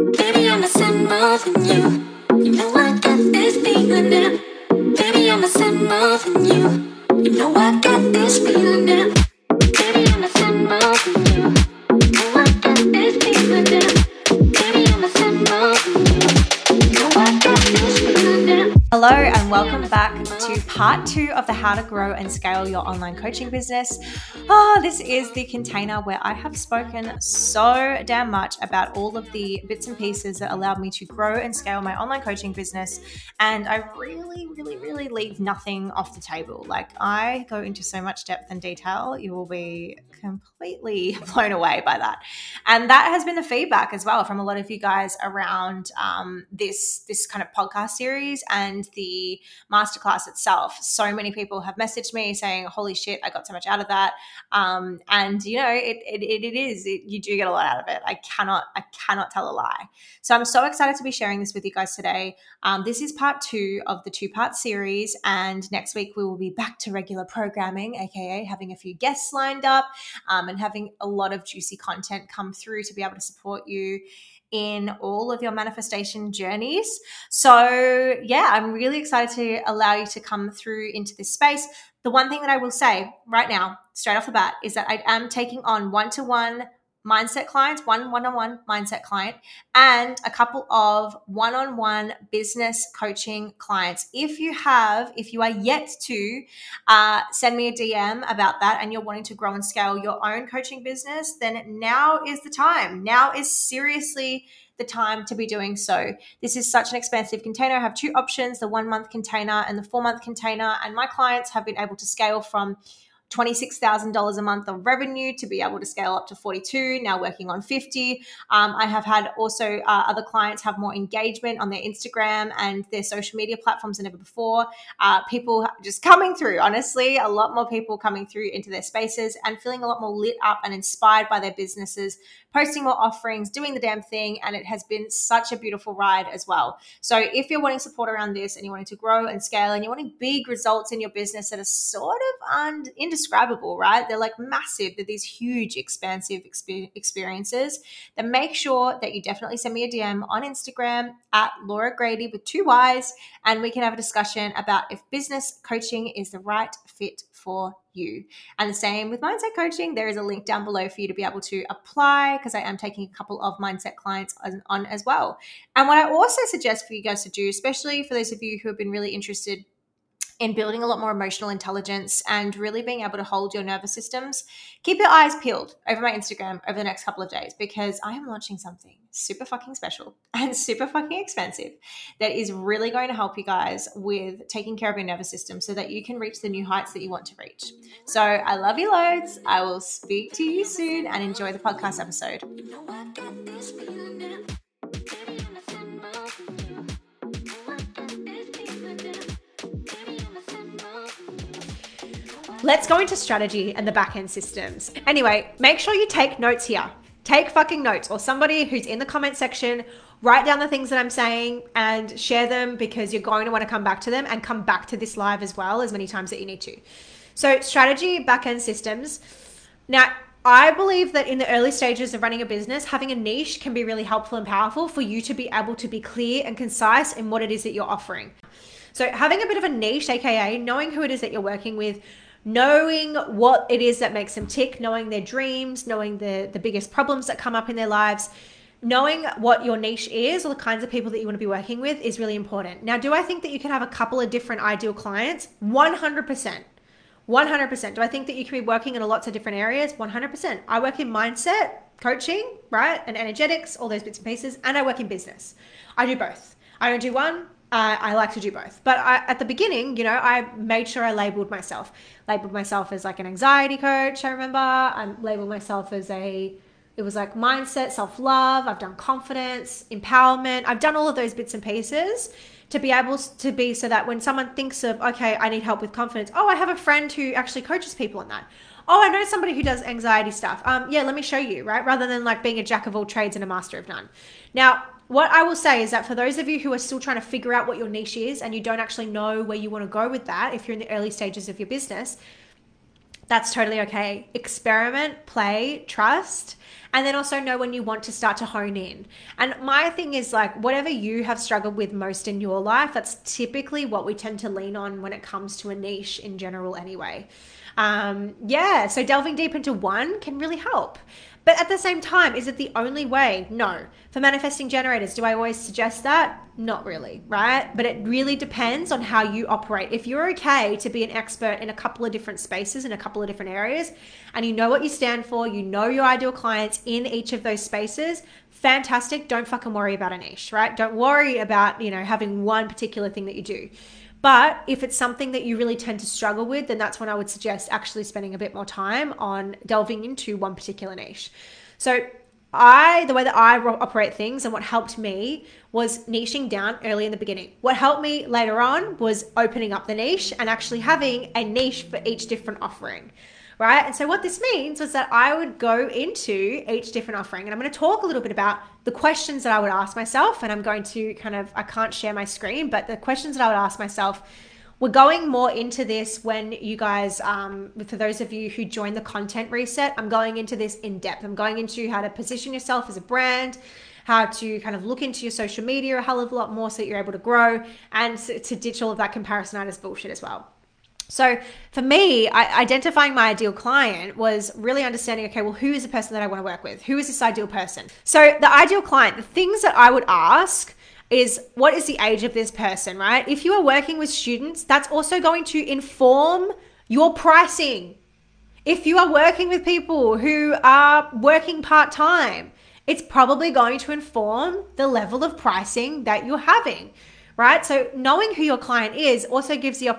Baby, I'm than you. Know I got this feeling now. Baby, I'm than you. Know I got this feeling now. Baby, I'm than you. You know I got this feeling now. Hello, and welcome back to part two of the How to Grow and Scale Your Online Coaching Business. Oh, this is the container where I have spoken so damn much about all of the bits and pieces that allowed me to grow and scale my online coaching business. And I really, really, really leave nothing off the table. Like, I go into so much depth and detail, you will be completely blown away by that. And that has been the feedback as well from a lot of you guys around um, this, this kind of podcast series and the masterclass itself. So many people have messaged me saying, Holy shit, I got so much out of that. Um, and you know, it, it, it is, it, you do get a lot out of it. I cannot, I cannot tell a lie. So I'm so excited to be sharing this with you guys today. Um, this is part two of the two part series. And next week we will be back to regular programming, AKA having a few guests lined up um, and having a lot of juicy content come through to be able to support you in all of your manifestation journeys. So, yeah, I'm really excited to allow you to come through into this space. The one thing that I will say right now, straight off the bat, is that I am taking on one to one mindset clients, one one on one mindset client, and a couple of one on one business coaching clients. If you have, if you are yet to uh, send me a DM about that and you're wanting to grow and scale your own coaching business, then now is the time. Now is seriously the time to be doing so. This is such an expansive container. I have two options the one month container and the four month container. And my clients have been able to scale from $26,000 a month of revenue to be able to scale up to 42, now working on 50. Um, I have had also uh, other clients have more engagement on their Instagram and their social media platforms than ever before. Uh, people just coming through, honestly, a lot more people coming through into their spaces and feeling a lot more lit up and inspired by their businesses, posting more offerings, doing the damn thing. And it has been such a beautiful ride as well. So if you're wanting support around this and you're wanting to grow and scale and you're wanting big results in your business that are sort of un- indescribable, right? They're like massive. They're these huge, expansive expe- experiences. Then make sure that you definitely send me a DM on Instagram at Laura Grady with two Y's, and we can have a discussion about if business coaching is the right fit for you. And the same with mindset coaching. There is a link down below for you to be able to apply because I am taking a couple of mindset clients on, on as well. And what I also suggest for you guys to do, especially for those of you who have been really interested in building a lot more emotional intelligence and really being able to hold your nervous systems, keep your eyes peeled over my Instagram over the next couple of days because I am launching something super fucking special and super fucking expensive that is really going to help you guys with taking care of your nervous system so that you can reach the new heights that you want to reach. So I love you loads. I will speak to you soon and enjoy the podcast episode. Let's go into strategy and the back end systems. Anyway, make sure you take notes here. Take fucking notes, or somebody who's in the comment section, write down the things that I'm saying and share them because you're going to want to come back to them and come back to this live as well as many times that you need to. So, strategy, back end systems. Now, I believe that in the early stages of running a business, having a niche can be really helpful and powerful for you to be able to be clear and concise in what it is that you're offering. So, having a bit of a niche, aka knowing who it is that you're working with, knowing what it is that makes them tick, knowing their dreams, knowing the, the biggest problems that come up in their lives, knowing what your niche is or the kinds of people that you want to be working with is really important. Now, do I think that you can have a couple of different ideal clients? 100%. 100%. Do I think that you can be working in lots of different areas? 100%. I work in mindset, coaching, right? And energetics, all those bits and pieces. And I work in business. I do both. I don't do one. I like to do both. But I, at the beginning, you know, I made sure I labeled myself. Labeled myself as like an anxiety coach, I remember. I labeled myself as a, it was like mindset, self love. I've done confidence, empowerment. I've done all of those bits and pieces to be able to be so that when someone thinks of, okay, I need help with confidence, oh, I have a friend who actually coaches people on that. Oh, I know somebody who does anxiety stuff. Um, yeah, let me show you, right? Rather than like being a jack of all trades and a master of none. Now, what I will say is that for those of you who are still trying to figure out what your niche is and you don't actually know where you want to go with that, if you're in the early stages of your business, That's totally okay. Experiment, play, trust, and then also know when you want to start to hone in. And my thing is like, whatever you have struggled with most in your life, that's typically what we tend to lean on when it comes to a niche in general, anyway. Um, yeah, so delving deep into one can really help. But at the same time, is it the only way? No. For manifesting generators, do I always suggest that? Not really, right? But it really depends on how you operate. If you're okay to be an expert in a couple of different spaces, in a couple of different areas, and you know what you stand for, you know your ideal clients in each of those spaces, fantastic. Don't fucking worry about a niche, right? Don't worry about, you know, having one particular thing that you do. But if it's something that you really tend to struggle with, then that's when I would suggest actually spending a bit more time on delving into one particular niche. So, I, the way that I operate things and what helped me was niching down early in the beginning. What helped me later on was opening up the niche and actually having a niche for each different offering right? And so what this means was that I would go into each different offering and I'm going to talk a little bit about the questions that I would ask myself. And I'm going to kind of, I can't share my screen, but the questions that I would ask myself. We're going more into this when you guys, um, for those of you who join the content reset, I'm going into this in depth. I'm going into how to position yourself as a brand, how to kind of look into your social media a hell of a lot more so that you're able to grow and to ditch all of that comparisonitis bullshit as well. So for me, I, identifying my ideal client was really understanding okay, well, who is the person that I want to work with? Who is this ideal person? So the ideal client, the things that I would ask is what is the age of this person, right? If you are working with students, that's also going to inform your pricing. If you are working with people who are working part time, it's probably going to inform the level of pricing that you're having right? So knowing who your client is also gives you,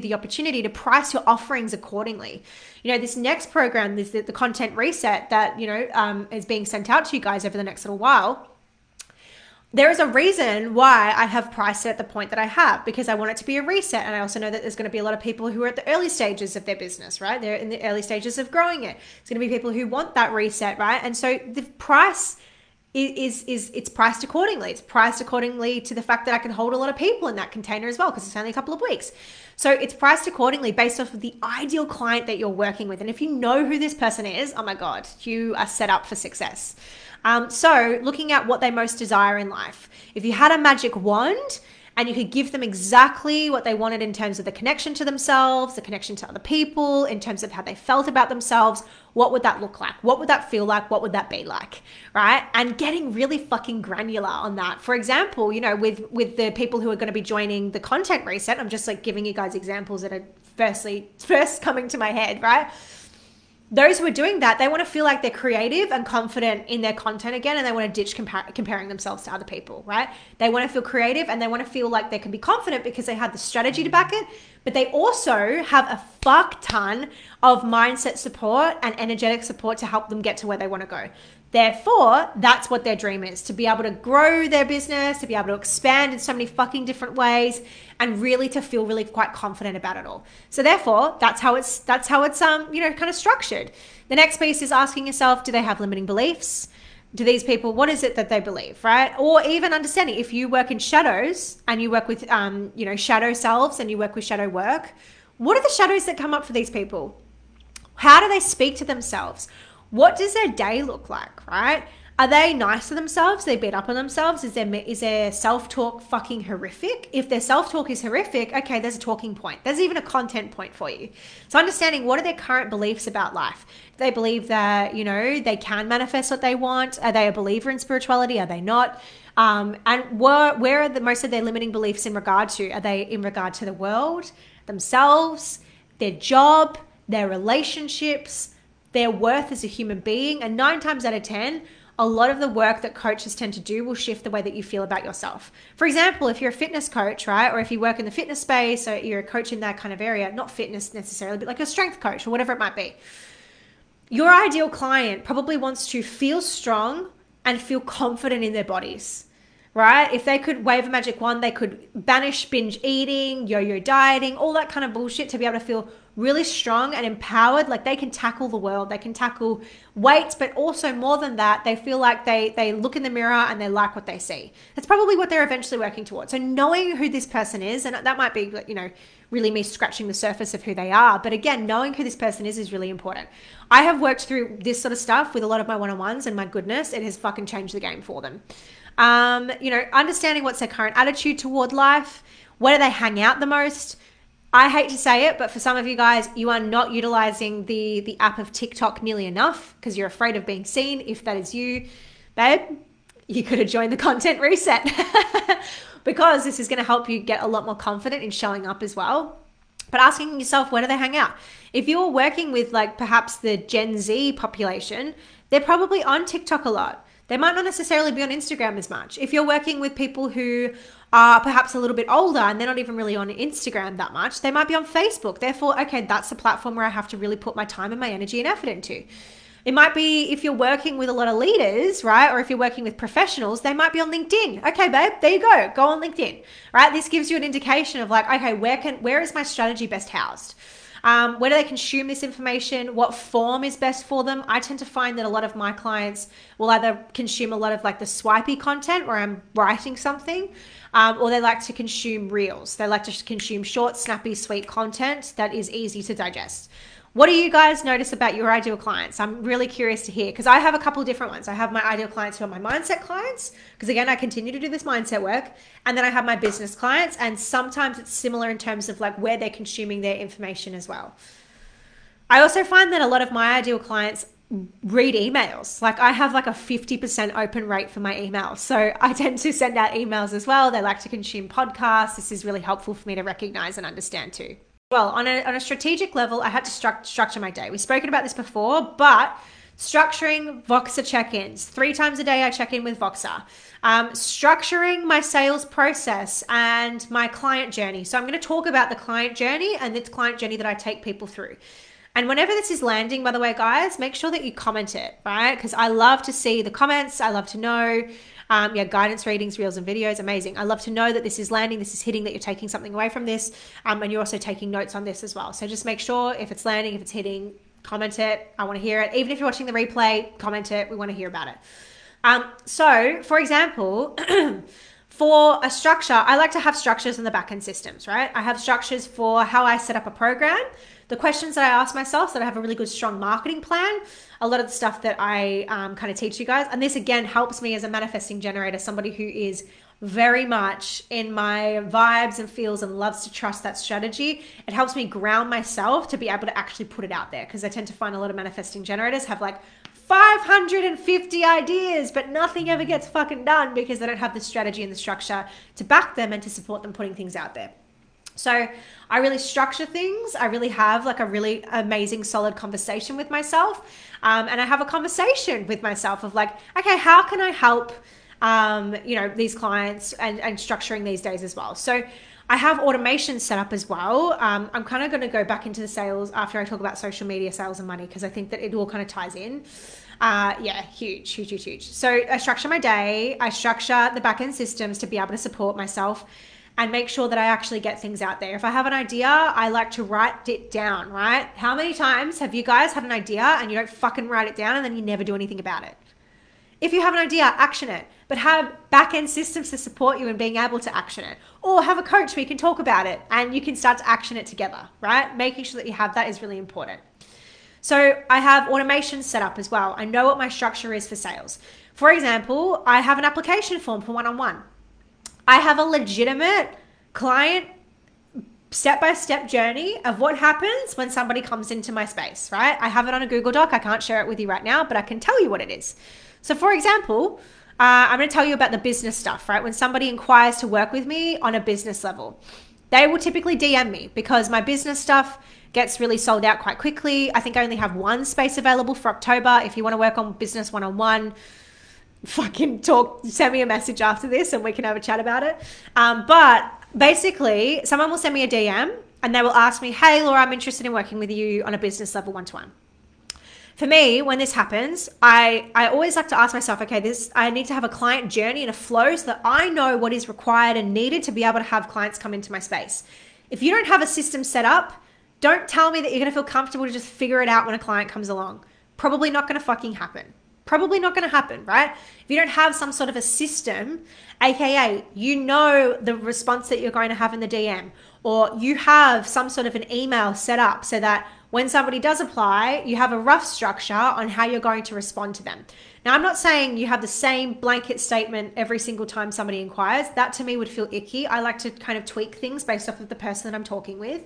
the opportunity to price your offerings accordingly. You know, this next program, this the, the content reset that you know um, is being sent out to you guys over the next little while. There is a reason why I have priced it at the point that I have because I want it to be a reset. And I also know that there's going to be a lot of people who are at the early stages of their business, right? They're in the early stages of growing it. It's going to be people who want that reset, right? And so the price is is it's priced accordingly. It's priced accordingly to the fact that I can hold a lot of people in that container as well because it's only a couple of weeks. So it's priced accordingly based off of the ideal client that you're working with. And if you know who this person is, oh my god, you are set up for success. Um, so looking at what they most desire in life. If you had a magic wand and you could give them exactly what they wanted in terms of the connection to themselves, the connection to other people, in terms of how they felt about themselves, what would that look like? What would that feel like? What would that be like? Right? And getting really fucking granular on that. For example, you know, with with the people who are going to be joining the content reset, I'm just like giving you guys examples that are firstly first coming to my head, right? Those who are doing that, they want to feel like they're creative and confident in their content again, and they want to ditch compa- comparing themselves to other people, right? They want to feel creative and they want to feel like they can be confident because they have the strategy to back it, but they also have a fuck ton of mindset support and energetic support to help them get to where they want to go. Therefore, that's what their dream is to be able to grow their business, to be able to expand in so many fucking different ways, and really to feel really quite confident about it all. So therefore, that's how it's that's how it's um, you know, kind of structured. The next piece is asking yourself, do they have limiting beliefs? Do these people, what is it that they believe, right? Or even understanding if you work in shadows and you work with um, you know, shadow selves and you work with shadow work, what are the shadows that come up for these people? How do they speak to themselves? What does their day look like, right? Are they nice to themselves? They beat up on themselves? Is their is their self talk fucking horrific? If their self talk is horrific, okay, there's a talking point. There's even a content point for you. So understanding what are their current beliefs about life. They believe that you know they can manifest what they want? Are they a believer in spirituality? Are they not? Um, and where where are the most of their limiting beliefs in regard to? Are they in regard to the world, themselves, their job, their relationships? Their worth as a human being. And nine times out of 10, a lot of the work that coaches tend to do will shift the way that you feel about yourself. For example, if you're a fitness coach, right, or if you work in the fitness space or you're a coach in that kind of area, not fitness necessarily, but like a strength coach or whatever it might be, your ideal client probably wants to feel strong and feel confident in their bodies right? If they could wave a magic wand, they could banish binge eating, yo yo dieting, all that kind of bullshit to be able to feel really strong and empowered like they can tackle the world they can tackle weights but also more than that they feel like they they look in the mirror and they like what they see that's probably what they're eventually working towards so knowing who this person is and that might be you know really me scratching the surface of who they are. But again, knowing who this person is is really important. I have worked through this sort of stuff with a lot of my one on ones, and my goodness, it has fucking changed the game for them. Um, you know, understanding what's their current attitude toward life, where do they hang out the most. I hate to say it, but for some of you guys, you are not utilizing the the app of TikTok nearly enough because you're afraid of being seen. If that is you, babe, you could have joined the content reset because this is going to help you get a lot more confident in showing up as well. But asking yourself, where do they hang out? If you're working with like perhaps the Gen Z population, they're probably on TikTok a lot. They might not necessarily be on Instagram as much. If you're working with people who are perhaps a little bit older and they're not even really on Instagram that much, they might be on Facebook. Therefore, okay, that's the platform where I have to really put my time and my energy and effort into. It might be if you're working with a lot of leaders, right? Or if you're working with professionals, they might be on LinkedIn. Okay, babe, there you go. Go on LinkedIn, right? This gives you an indication of like, okay, where can where is my strategy best housed? Um, where do they consume this information? What form is best for them? I tend to find that a lot of my clients will either consume a lot of like the swipey content where I'm writing something, um, or they like to consume reels. They like to consume short, snappy, sweet content that is easy to digest. What do you guys notice about your ideal clients? I'm really curious to hear because I have a couple different ones. I have my ideal clients who are my mindset clients, because again, I continue to do this mindset work. And then I have my business clients, and sometimes it's similar in terms of like where they're consuming their information as well. I also find that a lot of my ideal clients read emails. Like I have like a 50% open rate for my emails. So I tend to send out emails as well. They like to consume podcasts. This is really helpful for me to recognize and understand too well, on a, on a strategic level, I had to stru- structure my day. We've spoken about this before, but structuring Voxer check ins. Three times a day, I check in with Voxer. Um, structuring my sales process and my client journey. So, I'm going to talk about the client journey and this client journey that I take people through. And whenever this is landing, by the way, guys, make sure that you comment it, right? Because I love to see the comments. I love to know um, yeah, guidance readings, reels, and videos, amazing. I love to know that this is landing, this is hitting, that you're taking something away from this, um, and you're also taking notes on this as well. So just make sure if it's landing, if it's hitting, comment it. I want to hear it. Even if you're watching the replay, comment it. We want to hear about it. Um, so, for example, for a structure, I like to have structures in the backend systems, right? I have structures for how I set up a program the questions that I ask myself so that I have a really good, strong marketing plan. A lot of the stuff that I um, kind of teach you guys. And this again helps me as a manifesting generator, somebody who is very much in my vibes and feels and loves to trust that strategy. It helps me ground myself to be able to actually put it out there because I tend to find a lot of manifesting generators have like 550 ideas, but nothing ever gets fucking done because they don't have the strategy and the structure to back them and to support them putting things out there. So I really structure things. I really have like a really amazing, solid conversation with myself. Um, and I have a conversation with myself of like, okay, how can I help, um, you know, these clients and, and structuring these days as well. So I have automation set up as well. Um, I'm kind of going to go back into the sales after I talk about social media sales and money because I think that it all kind of ties in. Uh, yeah, huge, huge, huge, huge. So I structure my day. I structure the backend systems to be able to support myself and make sure that I actually get things out there. If I have an idea, I like to write it down, right? How many times have you guys had an idea and you don't fucking write it down and then you never do anything about it? If you have an idea, action it, but have back end systems to support you in being able to action it. Or have a coach where you can talk about it and you can start to action it together, right? Making sure that you have that is really important. So I have automation set up as well. I know what my structure is for sales. For example, I have an application form for one on one. I have a legitimate client step by step journey of what happens when somebody comes into my space, right? I have it on a Google Doc. I can't share it with you right now, but I can tell you what it is. So, for example, uh, I'm going to tell you about the business stuff, right? When somebody inquires to work with me on a business level, they will typically DM me because my business stuff gets really sold out quite quickly. I think I only have one space available for October. If you want to work on business one on one, fucking talk, send me a message after this and we can have a chat about it. Um, but basically, someone will send me a DM and they will ask me, Hey, Laura, I'm interested in working with you on a business level one to one. For me, when this happens, I, I always like to ask myself, okay, this I need to have a client journey and a flow so that I know what is required and needed to be able to have clients come into my space. If you don't have a system set up, don't tell me that you're going to feel comfortable to just figure it out when a client comes along. Probably not going to fucking happen Probably not going to happen, right? If you don't have some sort of a system, aka you know the response that you're going to have in the DM, or you have some sort of an email set up so that when somebody does apply, you have a rough structure on how you're going to respond to them. Now, I'm not saying you have the same blanket statement every single time somebody inquires. That to me would feel icky. I like to kind of tweak things based off of the person that I'm talking with.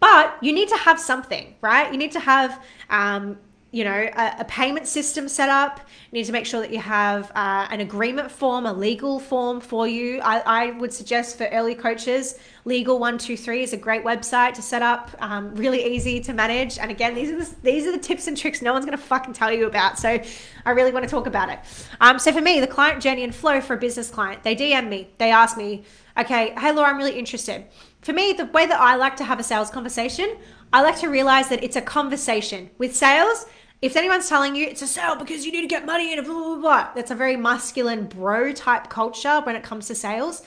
But you need to have something, right? You need to have um, you know, a, a, payment system set up. You need to make sure that you have uh, an agreement form, a legal form for you. I, I, would suggest for early coaches, Legal One Two Three is a great website to set up. Um, really easy to manage. And again, these are the, these are the tips and tricks no one's going to fucking tell you about. So I really want to talk about it. Um, so for me, the client journey and flow for a business client, they DM me, they ask me, okay, hey Laura, I'm really interested. For me, the way that I like to have a sales conversation, I like to realize that it's a conversation with sales if anyone's telling you it's a sale because you need to get money and blah, blah, blah, blah, that's a very masculine bro type culture when it comes to sales.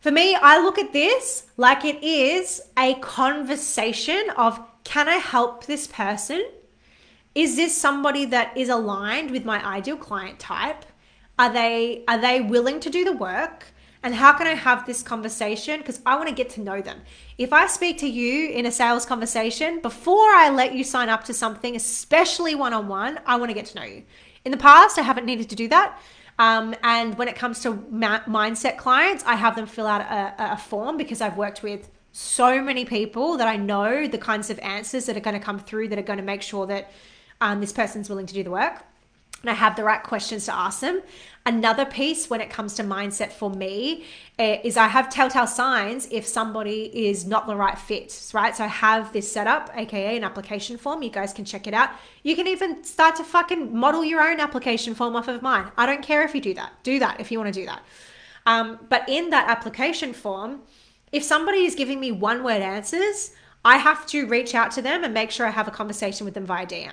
For me, I look at this like it is a conversation of can I help this person? Is this somebody that is aligned with my ideal client type? Are they are they willing to do the work? And how can I have this conversation? Because I want to get to know them. If I speak to you in a sales conversation, before I let you sign up to something, especially one on one, I want to get to know you. In the past, I haven't needed to do that. Um, and when it comes to ma- mindset clients, I have them fill out a, a form because I've worked with so many people that I know the kinds of answers that are going to come through that are going to make sure that um, this person's willing to do the work and I have the right questions to ask them. Another piece when it comes to mindset for me eh, is I have telltale signs if somebody is not the right fit, right? So I have this set up, aka an application form. You guys can check it out. You can even start to fucking model your own application form off of mine. I don't care if you do that. Do that if you want to do that. Um, but in that application form, if somebody is giving me one word answers, I have to reach out to them and make sure I have a conversation with them via DM.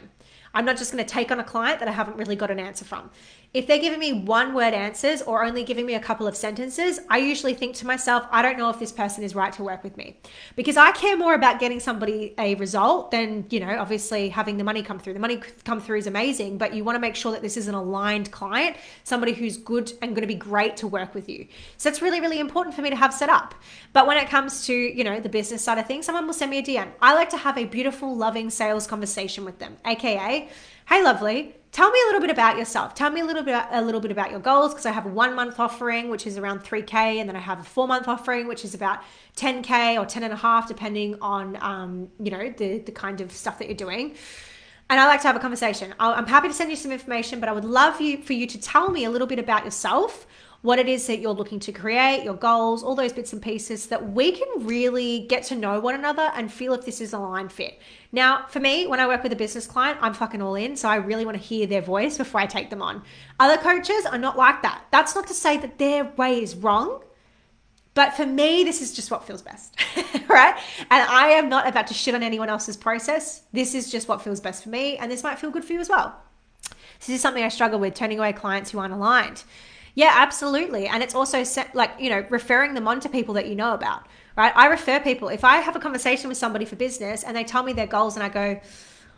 I'm not just going to take on a client that I haven't really got an answer from. If they're giving me one word answers or only giving me a couple of sentences, I usually think to myself, I don't know if this person is right to work with me. Because I care more about getting somebody a result than, you know, obviously having the money come through. The money come through is amazing, but you want to make sure that this is an aligned client, somebody who's good and going to be great to work with you. So that's really, really important for me to have set up. But when it comes to, you know, the business side of things, someone will send me a DM. I like to have a beautiful, loving sales conversation with them, aka, hey, lovely tell me a little bit about yourself. Tell me a little bit a little bit about your goals because I have a one month offering which is around 3k, and then I have a four month offering which is about 10k or 10 and a half depending on um, you know the the kind of stuff that you're doing. And I like to have a conversation. I'm happy to send you some information, but I would love you for you to tell me a little bit about yourself what it is that you're looking to create, your goals, all those bits and pieces, that we can really get to know one another and feel if this is a line fit. Now, for me, when I work with a business client, I'm fucking all in. So I really want to hear their voice before I take them on. Other coaches are not like that. That's not to say that their way is wrong. But for me, this is just what feels best, right? And I am not about to shit on anyone else's process. This is just what feels best for me. And this might feel good for you as well. This is something I struggle with turning away clients who aren't aligned. Yeah, absolutely. And it's also set, like, you know, referring them on to people that you know about, right? I refer people. If I have a conversation with somebody for business and they tell me their goals and I go,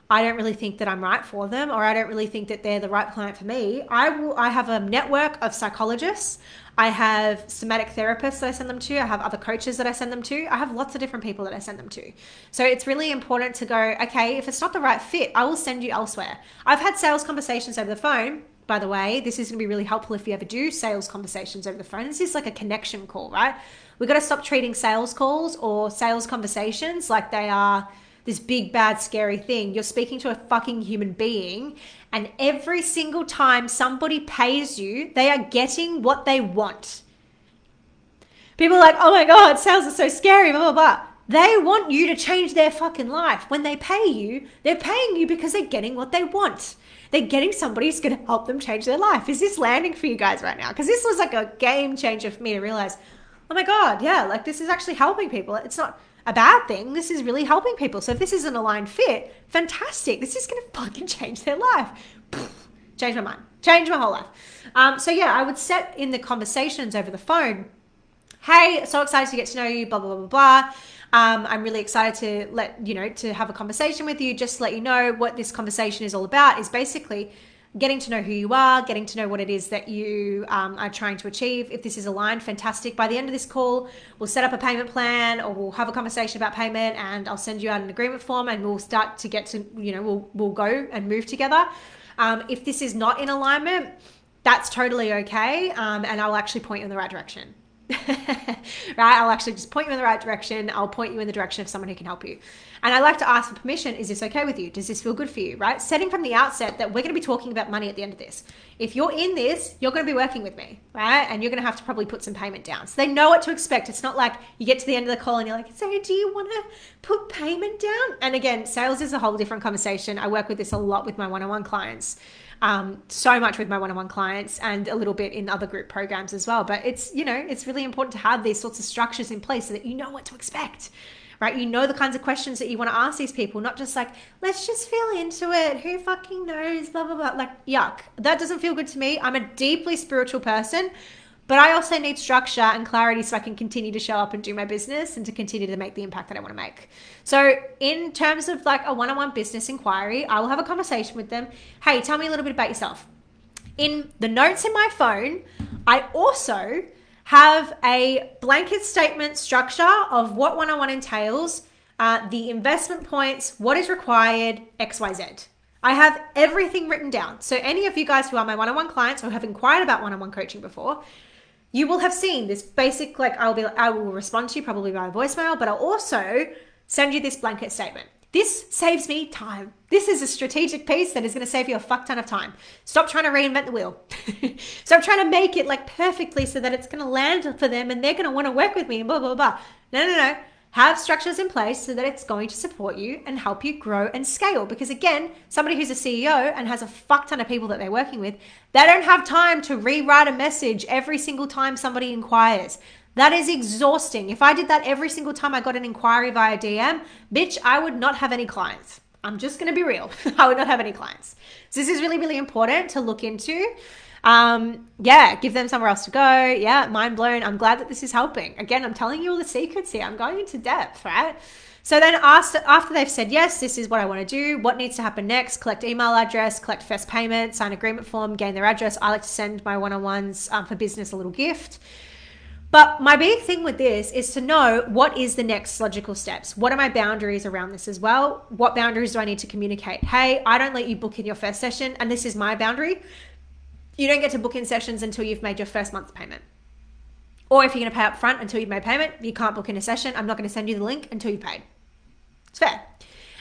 I don't really think that I'm right for them or I don't really think that they're the right client for me. I will I have a network of psychologists. I have somatic therapists that I send them to. I have other coaches that I send them to. I have lots of different people that I send them to. So it's really important to go, okay, if it's not the right fit, I will send you elsewhere. I've had sales conversations over the phone by the way. This is going to be really helpful if you ever do sales conversations over the phone. This is like a connection call, right? We've got to stop treating sales calls or sales conversations like they are this big, bad, scary thing. You're speaking to a fucking human being, and every single time somebody pays you, they are getting what they want. People are like, oh my God, sales are so scary, blah, blah, blah. They want you to change their fucking life. When they pay you, they're paying you because they're getting what they want they're getting somebody who's going to help them change their life. Is this landing for you guys right now? Because this was like a game changer for me to realize, oh my God, yeah, like this is actually helping people. It's not a bad thing. This is really helping people. So if this is an aligned fit, fantastic. This is going to fucking change their life. change my mind. Change my whole life. Um, so yeah, I would set in the conversations over the phone. Hey, so excited to get to know you. Blah blah blah blah blah. Um, I'm really excited to let you know to have a conversation with you. Just to let you know what this conversation is all about is basically getting to know who you are, getting to know what it is that you um, are trying to achieve. If this is aligned, fantastic. By the end of this call, we'll set up a payment plan or we'll have a conversation about payment and I'll send you out an agreement form and we'll start to get to, you know, we'll, we'll go and move together. Um, if this is not in alignment, that's totally okay. Um, and I'll actually point you in the right direction. right? I'll actually just point you in the right direction. I'll point you in the direction of someone who can help you. And I like to ask for permission is this okay with you? Does this feel good for you? Right? Setting from the outset that we're going to be talking about money at the end of this. If you're in this, you're going to be working with me, right? And you're going to have to probably put some payment down. So they know what to expect. It's not like you get to the end of the call and you're like, so do you want to put payment down? And again, sales is a whole different conversation. I work with this a lot with my one on one clients um, so much with my one-on-one clients and a little bit in other group programs as well. But it's you know it's really important to have these sorts of structures in place so that you know what to expect. Right, you know the kinds of questions that you want to ask these people, not just like, let's just feel into it. Who fucking knows? Blah, blah, blah. Like, yuck. That doesn't feel good to me. I'm a deeply spiritual person. But I also need structure and clarity so I can continue to show up and do my business and to continue to make the impact that I want to make. So, in terms of like a one on one business inquiry, I will have a conversation with them. Hey, tell me a little bit about yourself. In the notes in my phone, I also have a blanket statement structure of what one on one entails, uh, the investment points, what is required, XYZ. I have everything written down. So, any of you guys who are my one on one clients or have inquired about one on one coaching before, you will have seen this basic like I'll be I will respond to you probably by voicemail, but I'll also send you this blanket statement. This saves me time. This is a strategic piece that is going to save you a fuck ton of time. Stop trying to reinvent the wheel. Stop trying to make it like perfectly so that it's going to land for them and they're going to want to work with me and blah blah blah. No, no, no have structures in place so that it's going to support you and help you grow and scale. Because again, somebody who's a CEO and has a fuck ton of people that they're working with, they don't have time to rewrite a message every single time somebody inquires. That is exhausting. If I did that every single time I got an inquiry via DM, bitch, I would not have any clients. I'm just going to be real. I would not have any clients. So this is really, really important to look into um, yeah, give them somewhere else to go. Yeah, mind blown. I'm glad that this is helping. Again, I'm telling you all the secrets here. I'm going into depth, right? So then after, after they've said, yes, this is what I want to do, what needs to happen next? Collect email address, collect first payment, sign agreement form, gain their address. I like to send my one-on-ones um, for business a little gift. But my big thing with this is to know what is the next logical steps. What are my boundaries around this as well? What boundaries do I need to communicate? Hey, I don't let you book in your first session, and this is my boundary you don't get to book in sessions until you've made your first month's payment. Or if you're going to pay up front until you've made payment, you can't book in a session. I'm not going to send you the link until you've paid. It's fair.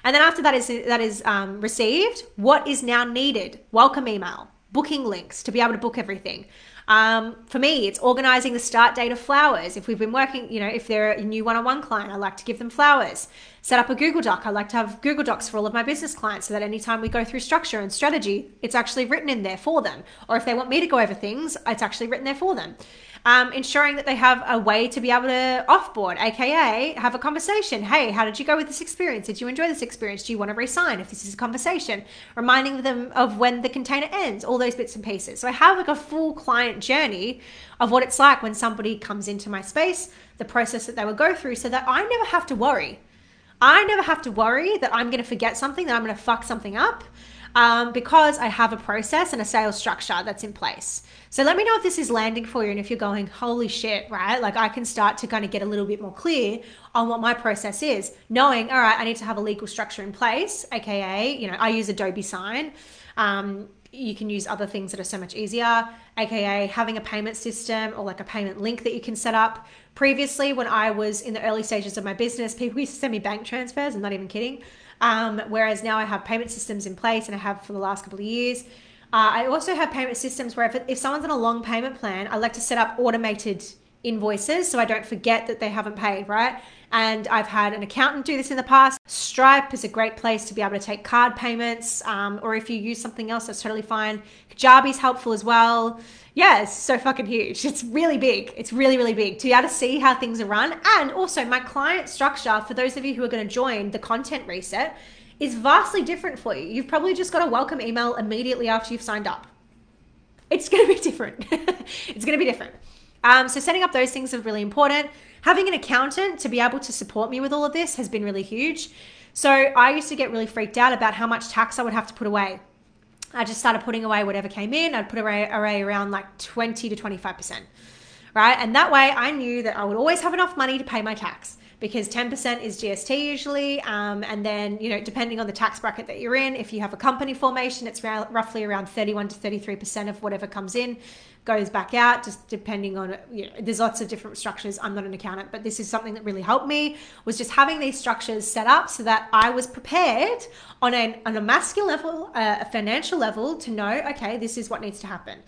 And then after that is that is um, received, what is now needed? Welcome email, booking links to be able to book everything. Um, for me, it's organizing the start date of flowers. If we've been working, you know, if they're a new one on one client, I like to give them flowers. Set up a Google Doc. I like to have Google Docs for all of my business clients so that anytime we go through structure and strategy, it's actually written in there for them. Or if they want me to go over things, it's actually written there for them um, ensuring that they have a way to be able to offboard, aka have a conversation. Hey, how did you go with this experience? Did you enjoy this experience? Do you want to resign if this is a conversation? Reminding them of when the container ends, all those bits and pieces. So I have like a full client journey of what it's like when somebody comes into my space, the process that they will go through, so that I never have to worry. I never have to worry that I'm going to forget something, that I'm going to fuck something up um, because I have a process and a sales structure that's in place. So let me know if this is landing for you and if you're going, holy shit, right? Like I can start to kind of get a little bit more clear on what my process is, knowing, all right, I need to have a legal structure in place, aka, you know, I use Adobe Sign. Um, you can use other things that are so much easier, aka having a payment system or like a payment link that you can set up. Previously, when I was in the early stages of my business, people used to send me bank transfers. I'm not even kidding. Um, whereas now I have payment systems in place and I have for the last couple of years. Uh, I also have payment systems where if, if someone's on a long payment plan, I like to set up automated invoices so I don't forget that they haven't paid, right? And I've had an accountant do this in the past. Stripe is a great place to be able to take card payments, um, or if you use something else, that's totally fine. Kajabi's helpful as well. Yeah, it's so fucking huge. It's really big. It's really, really big to be able to see how things are run. And also, my client structure, for those of you who are going to join the content reset, is vastly different for you. You've probably just got a welcome email immediately after you've signed up. It's going to be different. it's going to be different. Um, so setting up those things is really important. Having an accountant to be able to support me with all of this has been really huge. So I used to get really freaked out about how much tax I would have to put away. I just started putting away whatever came in. I'd put array, array around like 20 to 25%. Right. And that way I knew that I would always have enough money to pay my tax because 10% is GST usually. Um, and then, you know, depending on the tax bracket that you're in, if you have a company formation, it's roughly around 31 to 33% of whatever comes in goes back out, just depending on, you know, there's lots of different structures. I'm not an accountant, but this is something that really helped me was just having these structures set up so that I was prepared on, an, on a masculine level, uh, a financial level to know, okay, this is what needs to happen.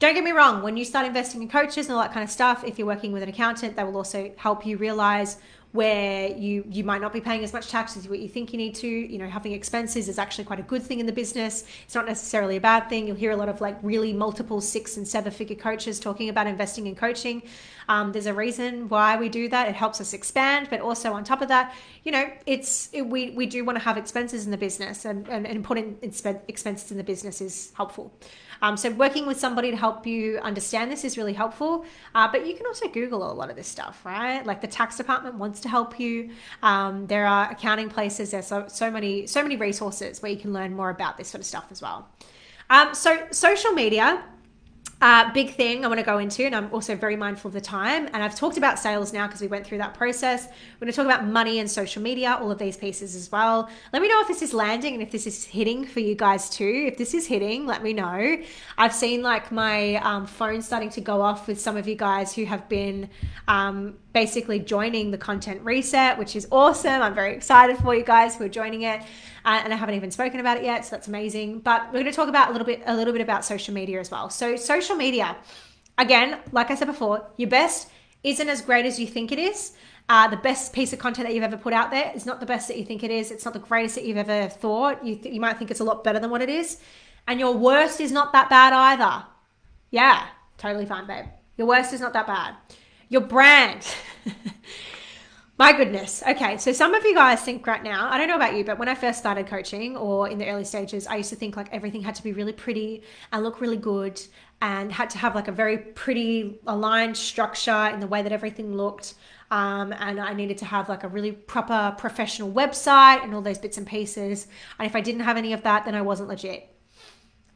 Don't get me wrong, when you start investing in coaches and all that kind of stuff, if you're working with an accountant, they will also help you realize where you you might not be paying as much tax as what you think you need to. You know having expenses is actually quite a good thing in the business. It's not necessarily a bad thing. You'll hear a lot of like really multiple six and seven figure coaches talking about investing in coaching. Um, there's a reason why we do that. It helps us expand but also on top of that you know it's it, we we do want to have expenses in the business and and, and putting expenses in the business is helpful um, so working with somebody to help you understand this is really helpful. Uh, but you can also Google a lot of this stuff, right? Like the tax department wants to help you. Um, there are accounting places. There's so, so many so many resources where you can learn more about this sort of stuff as well. Um, so social media uh, big thing I want to go into, and I'm also very mindful of the time. And I've talked about sales now because we went through that process. We're going to talk about money and social media, all of these pieces as well. Let me know if this is landing and if this is hitting for you guys too. If this is hitting, let me know. I've seen like my um, phone starting to go off with some of you guys who have been um, basically joining the content reset, which is awesome. I'm very excited for you guys who are joining it uh, and I haven't even spoken about it yet, so that's amazing. But we're going to talk about a little bit a little bit about social media as well. So social media, again, like I said before, your best isn't as great as you think it is. Uh, the best piece of content that you've ever put out there is not the best that you think it is. It's not the greatest that you've ever thought. You th- you might think it's a lot better than what it is, and your worst is not that bad either. Yeah, totally fine, babe. Your worst is not that bad. Your brand. My goodness. Okay. So some of you guys think right now, I don't know about you, but when I first started coaching or in the early stages, I used to think like everything had to be really pretty and look really good and had to have like a very pretty aligned structure in the way that everything looked. Um, and I needed to have like a really proper professional website and all those bits and pieces. And if I didn't have any of that, then I wasn't legit.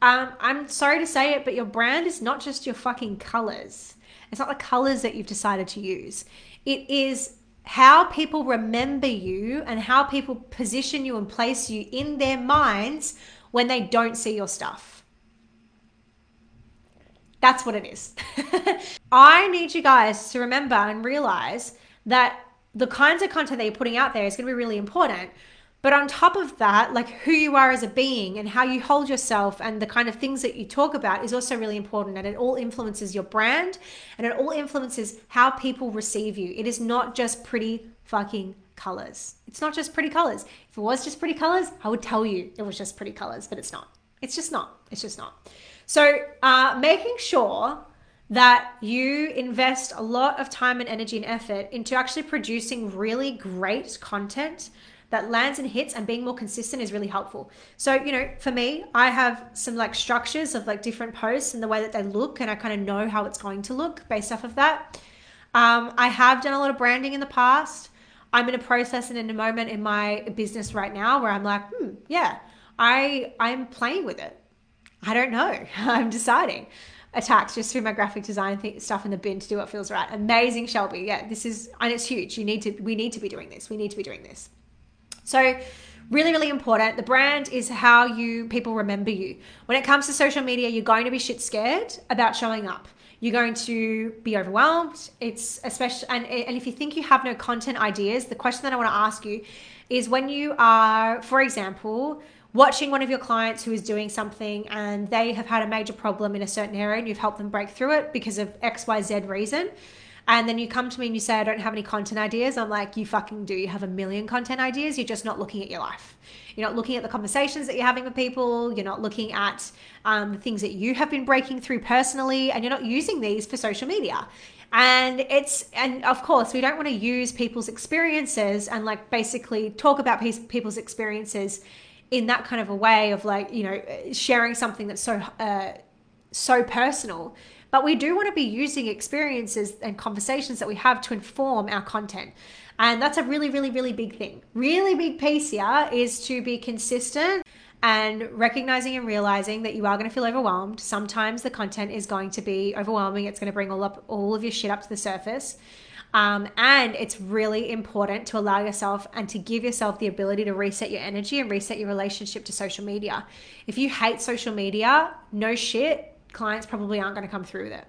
Um, I'm sorry to say it, but your brand is not just your fucking colors. It's not the colors that you've decided to use. It is how people remember you and how people position you and place you in their minds when they don't see your stuff. That's what it is. I need you guys to remember and realize that the kinds of content that you're putting out there is going to be really important. But on top of that, like who you are as a being and how you hold yourself and the kind of things that you talk about is also really important. And it all influences your brand and it all influences how people receive you. It is not just pretty fucking colors. It's not just pretty colors. If it was just pretty colors, I would tell you it was just pretty colors, but it's not. It's just not. It's just not. So, uh, making sure that you invest a lot of time and energy and effort into actually producing really great content that lands and hits and being more consistent is really helpful. So, you know, for me, I have some like structures of like different posts and the way that they look, and I kind of know how it's going to look based off of that. Um, I have done a lot of branding in the past. I'm in a process and in a moment in my business right now where I'm like, hmm, yeah, I I'm playing with it. I don't know. I'm deciding. Attacks just threw my graphic design th- stuff in the bin to do what feels right. Amazing, Shelby. Yeah, this is and it's huge. You need to. We need to be doing this. We need to be doing this. So, really, really important. The brand is how you people remember you. When it comes to social media, you're going to be shit scared about showing up. You're going to be overwhelmed. It's especially, and, and if you think you have no content ideas, the question that I want to ask you is when you are, for example, watching one of your clients who is doing something and they have had a major problem in a certain area and you've helped them break through it because of XYZ reason and then you come to me and you say, I don't have any content ideas. I'm like, you fucking do. You have a million content ideas. You're just not looking at your life. You're not looking at the conversations that you're having with people. You're not looking at um, things that you have been breaking through personally. And you're not using these for social media. And it's, and of course, we don't want to use people's experiences and like basically talk about people's experiences in that kind of a way of like, you know, sharing something that's so, uh, so personal but we do want to be using experiences and conversations that we have to inform our content. And that's a really, really, really big thing. Really big piece here is to be consistent and recognizing and realizing that you are going to feel overwhelmed. Sometimes the content is going to be overwhelming. It's going to bring all up all of your shit up to the surface. Um, and it's really important to allow yourself and to give yourself the ability to reset your energy and reset your relationship to social media. If you hate social media, no shit, clients probably aren't going to come through with it.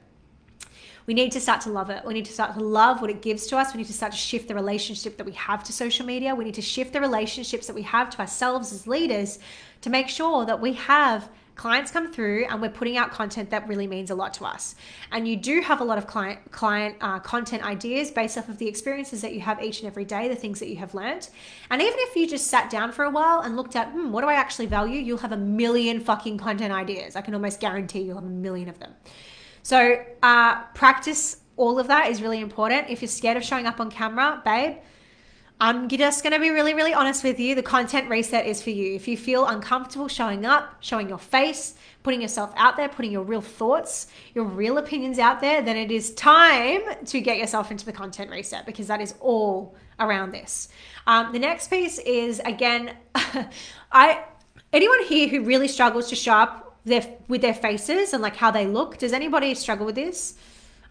We need to start to love it. We need to start to love what it gives to us. We need to start to shift the relationship that we have to social media. We need to shift the relationships that we have to ourselves as leaders to make sure that we have clients come through and we're putting out content that really means a lot to us. And you do have a lot of client client uh, content ideas based off of the experiences that you have each and every day the things that you have learned. And even if you just sat down for a while and looked at hmm, what do i actually value? you'll have a million fucking content ideas. I can almost guarantee you'll have a million of them. So uh, practice all of that is really important. If you're scared of showing up on camera babe I'm just going to be really, really honest with you. The content reset is for you. If you feel uncomfortable showing up, showing your face, putting yourself out there, putting your real thoughts, your real opinions out there, then it is time to get yourself into the content reset because that is all around this. Um, the next piece is again, I anyone here who really struggles to show up their, with their faces and like how they look. Does anybody struggle with this?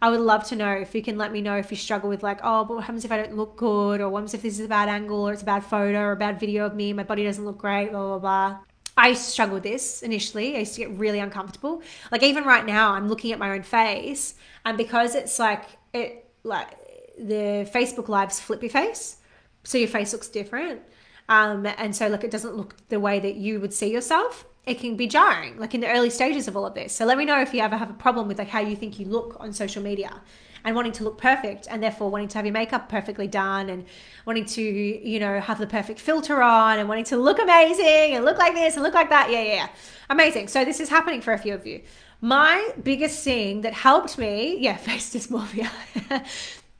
I would love to know if you can let me know if you struggle with like, oh, but what happens if I don't look good, or what happens if this is a bad angle, or it's a bad photo, or a bad video of me, my body doesn't look great, blah blah blah. I struggled with this initially. I used to get really uncomfortable. Like even right now, I'm looking at my own face, and because it's like it like the Facebook lives flip your face, so your face looks different. Um, and so like it doesn't look the way that you would see yourself it can be jarring like in the early stages of all of this. So let me know if you ever have a problem with like how you think you look on social media and wanting to look perfect and therefore wanting to have your makeup perfectly done and wanting to you know have the perfect filter on and wanting to look amazing and look like this and look like that. Yeah yeah, yeah. amazing. So this is happening for a few of you. My biggest thing that helped me yeah face dysmorphia.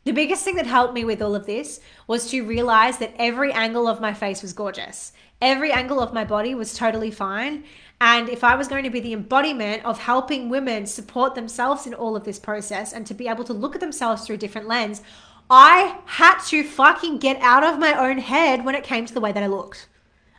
The biggest thing that helped me with all of this was to realize that every angle of my face was gorgeous every angle of my body was totally fine. And if I was going to be the embodiment of helping women support themselves in all of this process and to be able to look at themselves through a different lens, I had to fucking get out of my own head when it came to the way that I looked.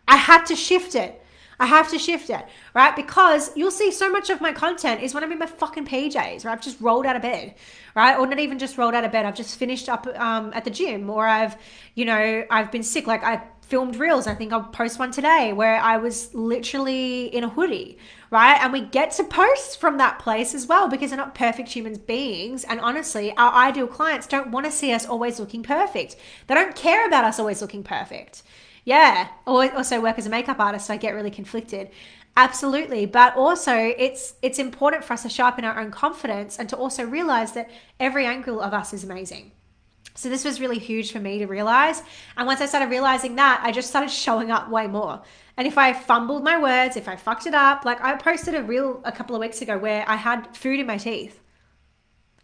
I had to shift it. I have to shift it, right? Because you'll see so much of my content is when I'm in my fucking PJs, right? I've just rolled out of bed, right? Or not even just rolled out of bed. I've just finished up um, at the gym, or I've, you know, I've been sick. Like I filmed reels. I think I'll post one today where I was literally in a hoodie, right? And we get to post from that place as well because they're not perfect human beings. And honestly, our ideal clients don't want to see us always looking perfect. They don't care about us always looking perfect. Yeah. Also work as a makeup artist, so I get really conflicted. Absolutely, but also it's it's important for us to sharpen our own confidence and to also realize that every angle of us is amazing. So this was really huge for me to realize. And once I started realizing that, I just started showing up way more. And if I fumbled my words, if I fucked it up, like I posted a reel a couple of weeks ago where I had food in my teeth.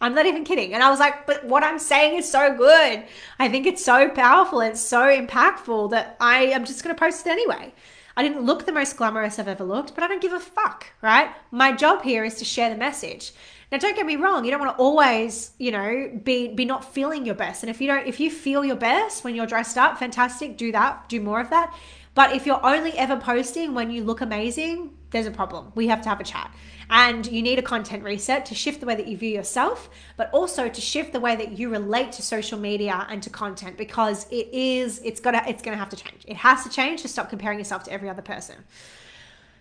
I'm not even kidding. And I was like, but what I'm saying is so good. I think it's so powerful and so impactful that I am just going to post it anyway. I didn't look the most glamorous I've ever looked, but I don't give a fuck, right? My job here is to share the message. Now, don't get me wrong. You don't want to always, you know, be be not feeling your best. And if you don't, if you feel your best when you're dressed up, fantastic. Do that. Do more of that. But if you're only ever posting when you look amazing, there's a problem. We have to have a chat. And you need a content reset to shift the way that you view yourself, but also to shift the way that you relate to social media and to content because it is, it's gotta, it's gonna have to change. It has to change to stop comparing yourself to every other person.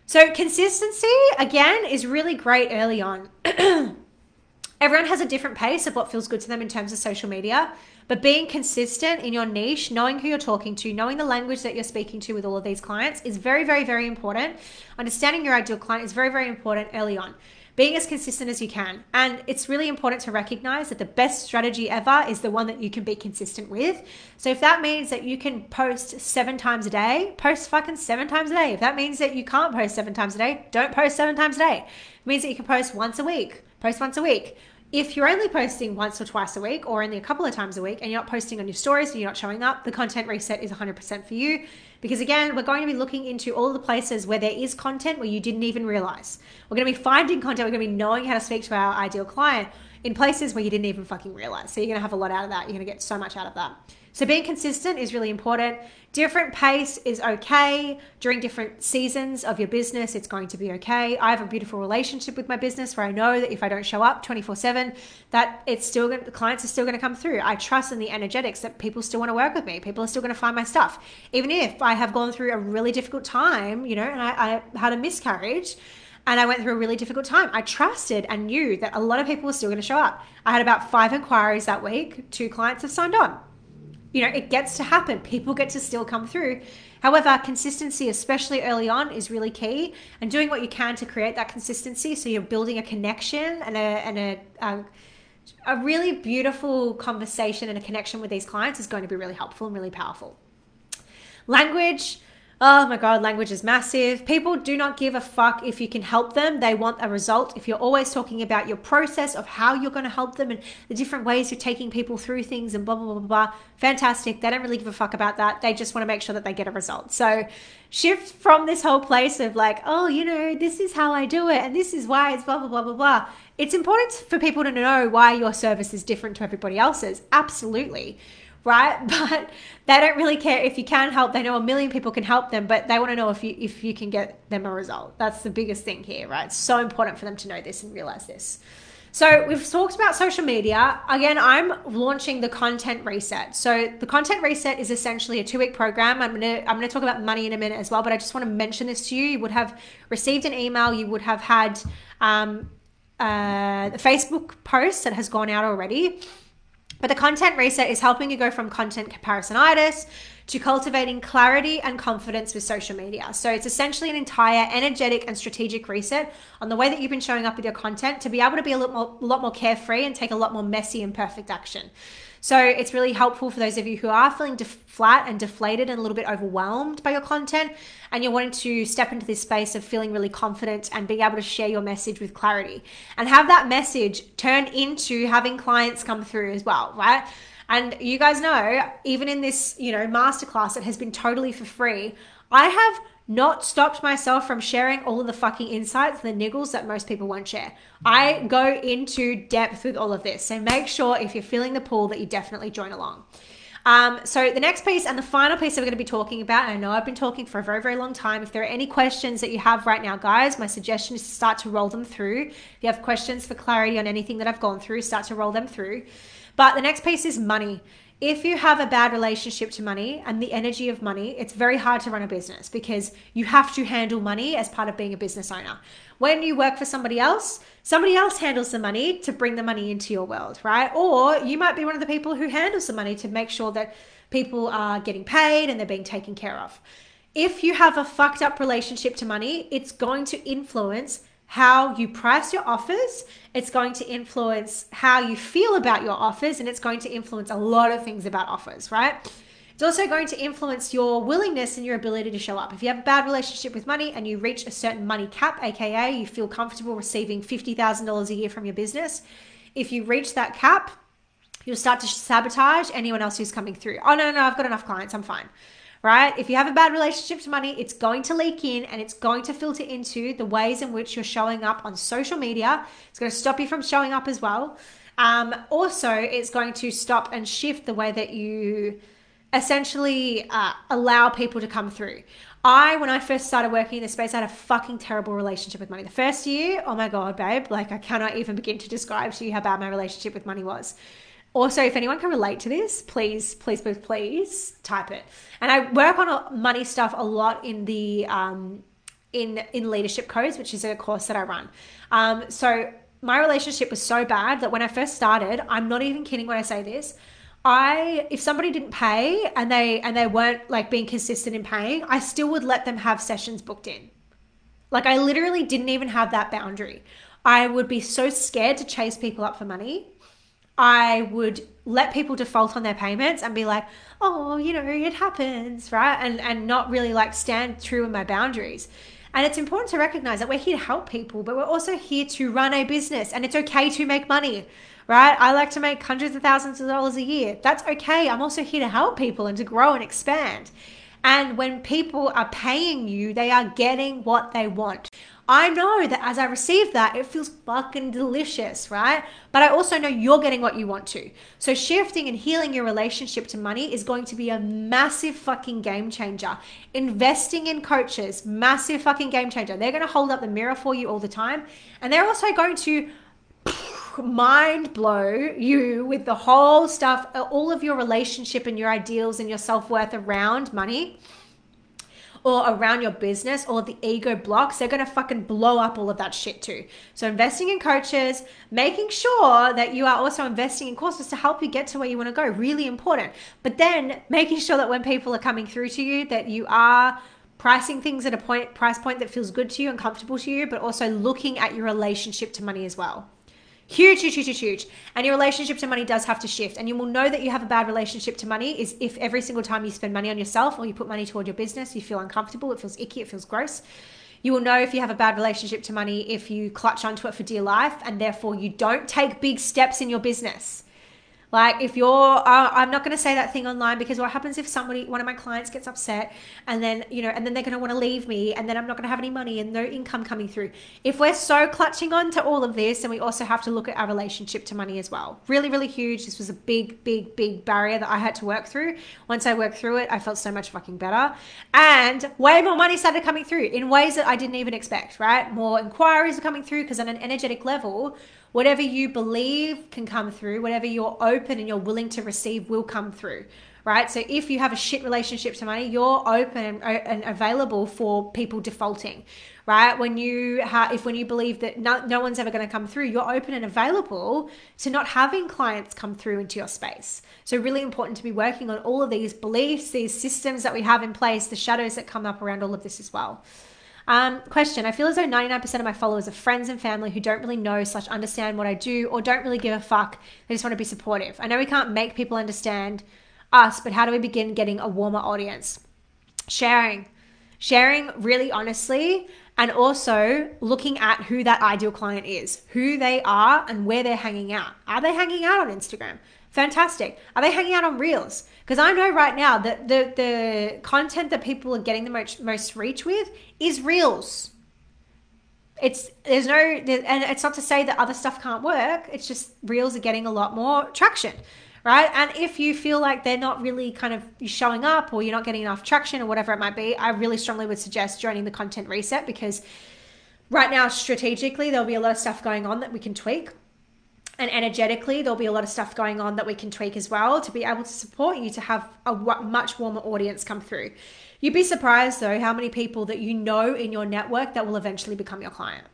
So, consistency, again, is really great early on. Everyone has a different pace of what feels good to them in terms of social media, but being consistent in your niche, knowing who you're talking to, knowing the language that you're speaking to with all of these clients is very, very, very important. Understanding your ideal client is very, very important early on being as consistent as you can. And it's really important to recognize that the best strategy ever is the one that you can be consistent with. So if that means that you can post seven times a day, post fucking seven times a day. If that means that you can't post seven times a day, don't post seven times a day. It means that you can post once a week, post once a week if you're only posting once or twice a week or only a couple of times a week and you're not posting on your stories and you're not showing up, the content reset is 100% for you. Because again, we're going to be looking into all the places where there is content where you didn't even realize. We're going to be finding content, we're going to be knowing how to speak to our ideal client in places where you didn't even fucking realize. So you're going to have a lot out of that. You're going to get so much out of that. So being consistent is really important. Different pace is okay. During different seasons of your business, it's going to be okay. I have a beautiful relationship with my business where I know that if I don't show up 24/7, that it's still going the clients are still going to come through. I trust in the energetics that people still want to work with me. People are still going to find my stuff. Even if I have gone through a really difficult time, you know, and I, I had a miscarriage, and I went through a really difficult time. I trusted and knew that a lot of people were still going to show up. I had about five inquiries that week. Two clients have signed on you know, it gets to happen. People get to still come through. However, consistency, especially early on, is really key, and doing what you can to create that consistency. So you're building a connection and a and a, a, really beautiful conversation and a connection with these clients is going to be really helpful and really powerful. Language Oh my God, language is massive. People do not give a fuck if you can help them. They want a result. If you're always talking about your process of how you're going to help them and the different ways you're taking people through things and blah, blah, blah, blah, blah, fantastic. They don't really give a fuck about that. They just want to make sure that they get a result. So shift from this whole place of like, oh, you know, this is how I do it and this is why it's blah, blah, blah, blah, blah. It's important for people to know why your service is different to everybody else's. Absolutely right? But they don't really care if you can help. They know a million people can help them, but they want to know if you if you can get them a result. That's the biggest thing here, right? It's so important for them to know this and realize this. So we've talked about social media. Again, I'm launching the content reset. So the content reset is essentially a two-week program. I'm gonna I'm gonna talk about money in a minute as well, but I just want to mention this to you. You would have received an email. You would have had um, uh, the Facebook post that has gone out already but the content reset is helping you go from content comparisonitis to cultivating clarity and confidence with social media. So it's essentially an entire energetic and strategic reset on the way that you've been showing up with your content to be able to be a lot more, lot more carefree and take a lot more messy and perfect action. So it's really helpful for those of you who are feeling def- flat and deflated and a little bit overwhelmed by your content, and you're wanting to step into this space of feeling really confident and being able to share your message with clarity and have that message turn into having clients come through as well, right? And you guys know, even in this, you know, masterclass, it has been totally for free. I have not stopped myself from sharing all of the fucking insights, the niggles that most people won't share. I go into depth with all of this. So make sure if you're feeling the pull that you definitely join along. Um, so the next piece and the final piece that we're going to be talking about, I know I've been talking for a very, very long time. If there are any questions that you have right now, guys, my suggestion is to start to roll them through. If you have questions for clarity on anything that I've gone through, start to roll them through. But the next piece is money if you have a bad relationship to money and the energy of money, it's very hard to run a business because you have to handle money as part of being a business owner. When you work for somebody else, somebody else handles the money to bring the money into your world, right? Or you might be one of the people who handles the money to make sure that people are getting paid and they're being taken care of. If you have a fucked up relationship to money, it's going to influence how you price your offers. It's going to influence how you feel about your offers, and it's going to influence a lot of things about offers, right? It's also going to influence your willingness and your ability to show up. If you have a bad relationship with money and you reach a certain money cap, aka you feel comfortable receiving $50,000 a year from your business, if you reach that cap, you'll start to sabotage anyone else who's coming through. Oh, no, no, I've got enough clients, I'm fine right? If you have a bad relationship to money, it's going to leak in and it's going to filter into the ways in which you're showing up on social media. It's going to stop you from showing up as well. Um, also, it's going to stop and shift the way that you essentially uh, allow people to come through. I, when I first started working in this space, I had a fucking terrible relationship with money. The first year, oh my God, babe, like I cannot even begin to describe to you how bad my relationship with money was. Also, if anyone can relate to this, please, please, please, please type it. And I work on money stuff a lot in the um, in in leadership codes, which is a course that I run. Um, so my relationship was so bad that when I first started, I'm not even kidding when I say this. I if somebody didn't pay and they and they weren't like being consistent in paying, I still would let them have sessions booked in. Like I literally didn't even have that boundary. I would be so scared to chase people up for money I would let people default on their payments and be like, oh, you know, it happens, right? And and not really like stand true in my boundaries. And it's important to recognize that we're here to help people, but we're also here to run a business and it's okay to make money, right? I like to make hundreds of thousands of dollars a year. That's okay. I'm also here to help people and to grow and expand. And when people are paying you, they are getting what they want. I know that as I receive that, it feels fucking delicious, right? But I also know you're getting what you want to. So shifting and healing your relationship to money is going to be a massive fucking game changer. Investing in coaches, massive fucking game changer. They're going to hold up the mirror for you all the time. And they're also going to mind blow you with the whole stuff, uh, all of your relationship and your ideals and your self worth around money or around your business or the ego blocks, they're going to fucking blow up all of that shit too. So investing in coaches, making sure that you are also investing in courses to help you get to where you want to go, really important. But then making sure that when people are coming through to you that you are pricing things at a point price point that feels good to you and comfortable to you, but also looking at your relationship to money as well. Huge, huge, huge, huge. And your relationship to money does have to shift. And you will know that you have a bad relationship to money is if every single time you spend money on yourself or you put money toward your business, you feel uncomfortable, it feels icky, it feels gross. You will know if you have a bad relationship to money if you clutch onto it for dear life and therefore you don't take big steps in your business. Like if you're, uh, I'm not going to say that thing online because what happens if somebody, one of my clients gets upset and then, you know, and then they're going to want to leave me and then I'm not going to have any money and no income coming through. If we're so clutching on to all of this, then we also have to look at our relationship to money as well. Really, really huge. This was a big, big, big barrier that I had to work through. Once I worked through it, I felt so much fucking better. And way more money started coming through in ways that I didn't even expect, right? More inquiries are coming through because on an energetic level, Whatever you believe can come through, whatever you're open and you're willing to receive will come through, right? So if you have a shit relationship to money, you're open and, uh, and available for people defaulting, right? When you if when you believe that no, no one's ever going to come through, you're open and available to not having clients come through into your space. So really important to be working on all of these beliefs, these systems that we have in place, the shadows that come up around all of this as well. Um, question I feel as though 99% of my followers are friends and family who don't really know slash understand what I do or don't really give a fuck. They just want to be supportive. I know we can't make people understand us, but how do we begin getting a warmer audience? Sharing. Sharing really honestly and also looking at who that ideal client is, who they are, and where they're hanging out. Are they hanging out on Instagram? Fantastic. Are they hanging out on Reels? Because I know right now that the, the content that people are getting the most, most reach with is Reels. It's there's no and it's not to say that other stuff can't work. It's just Reels are getting a lot more traction, right? And if you feel like they're not really kind of showing up or you're not getting enough traction or whatever it might be, I really strongly would suggest joining the content reset because right now strategically there'll be a lot of stuff going on that we can tweak and energetically there'll be a lot of stuff going on that we can tweak as well to be able to support you to have a much warmer audience come through. You'd be surprised though how many people that you know in your network that will eventually become your client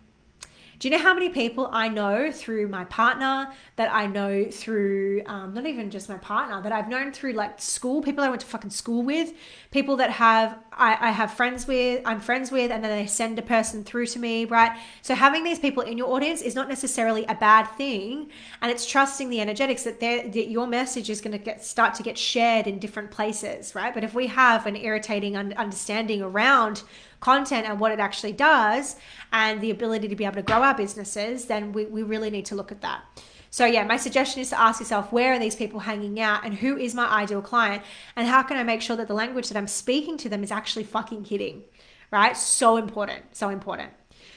do you know how many people I know through my partner, that I know through um, not even just my partner, that I've known through like school, people I went to fucking school with, people that have I, I have friends with, I'm friends with, and then they send a person through to me, right? So having these people in your audience is not necessarily a bad thing, and it's trusting the energetics that, that your message is going to get start to get shared in different places, right? But if we have an irritating understanding around content and what it actually does and the ability to be able to grow our businesses, then we, we really need to look at that. So, yeah, my suggestion is to ask yourself where are these people hanging out and who is my ideal client and how can I make sure that the language that I'm speaking to them is actually fucking hitting, right? So important, so important.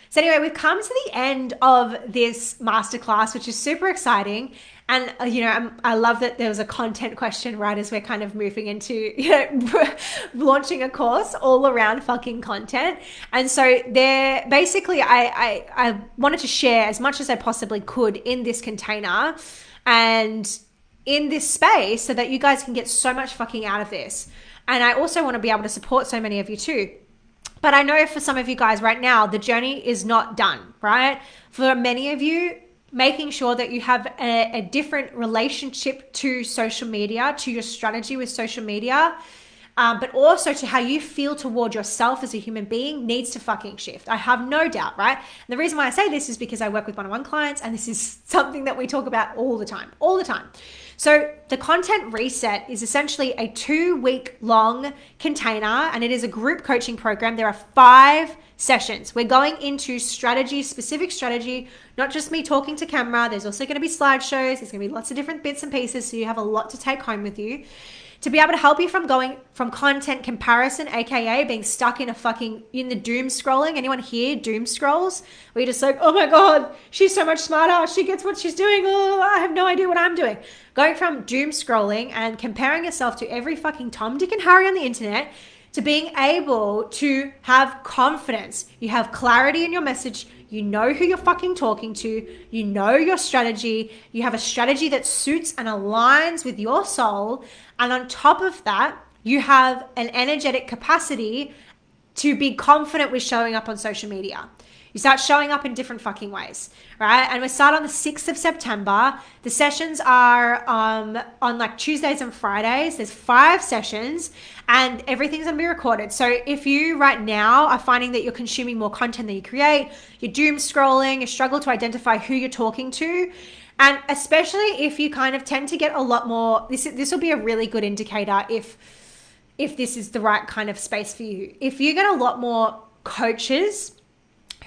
So, anyway, we've come to the end of this masterclass, which is super exciting. And, uh, you know, I'm, i love that there was a content question right as we're kind of moving into, you know, launching a course all around fucking content. And so there, basically, I, I, I wanted to share as much as I possibly could in this container and in this space so that you guys can get so much fucking out of this. And I also want to be able to support so many of you too. But I know for some of you guys right now, the journey is not done, right? For many of you, making sure that you have a, a different relationship to social media, to your strategy with social media. Um, but also to how you feel toward yourself as a human being needs to fucking shift. I have no doubt, right? And the reason why I say this is because I work with one on one clients and this is something that we talk about all the time, all the time. So, the content reset is essentially a two week long container and it is a group coaching program. There are five sessions. We're going into strategy, specific strategy, not just me talking to camera. There's also going to be slideshows, there's going to be lots of different bits and pieces. So, you have a lot to take home with you to be able to help you from going from content comparison, aka being stuck in a fucking in the doom scrolling. Anyone here doom scrolls? Where you're just like, oh my god, she's so much smarter. She gets what she's doing. Oh, I have no idea what I'm doing. Going from doom scrolling and comparing yourself to every fucking Tom, Dick, and Harry on the internet to being able to have confidence. You have clarity in your message you know who you're fucking talking to. You know your strategy. You have a strategy that suits and aligns with your soul. And on top of that, you have an energetic capacity to be confident with showing up on social media. You start showing up in different fucking ways, right? And we start on the 6th of September. The sessions are um, on like Tuesdays and Fridays. There's five sessions and everything's gonna be recorded. So if you right now are finding that you're consuming more content than you create, you're doom scrolling, you struggle to identify who you're talking to, and especially if you kind of tend to get a lot more, this this will be a really good indicator if if this is the right kind of space for you. If you get a lot more coaches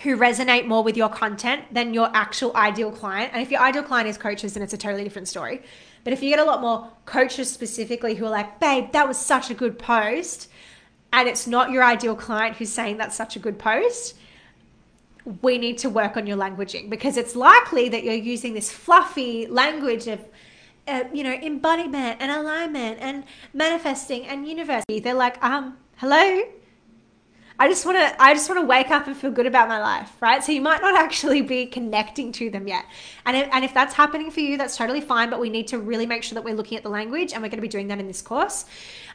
who resonate more with your content than your actual ideal client. And if your ideal client is coaches, then it's a totally different story. But if you get a lot more coaches specifically who are like, babe, that was such a good post, and it's not your ideal client who's saying that's such a good post, we need to work on your languaging because it's likely that you're using this fluffy language of uh, you know embodiment and alignment and manifesting and universe they're like um hello I just want to I just want to wake up and feel good about my life, right? So you might not actually be connecting to them yet. And if, and if that's happening for you, that's totally fine, but we need to really make sure that we're looking at the language and we're going to be doing that in this course.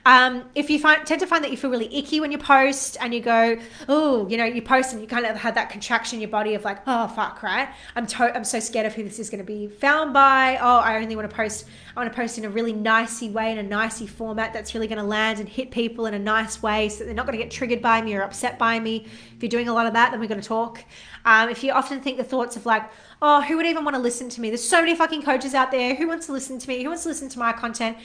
Um, if you find, tend to find that you feel really icky when you post and you go, oh, you know, you post and you kind of have that contraction in your body of like, oh fuck, right? I'm to- I'm so scared of who this is going to be found by. Oh, I only want to post. I want to post in a really nicey way in a nicey format that's really going to land and hit people in a nice way, so they're not going to get triggered by me or upset by me. If you're doing a lot of that, then we're going to talk. Um, if you often think the thoughts of like, oh, who would even want to listen to me? There's so many fucking coaches out there. Who wants to listen to me? Who wants to listen to my content?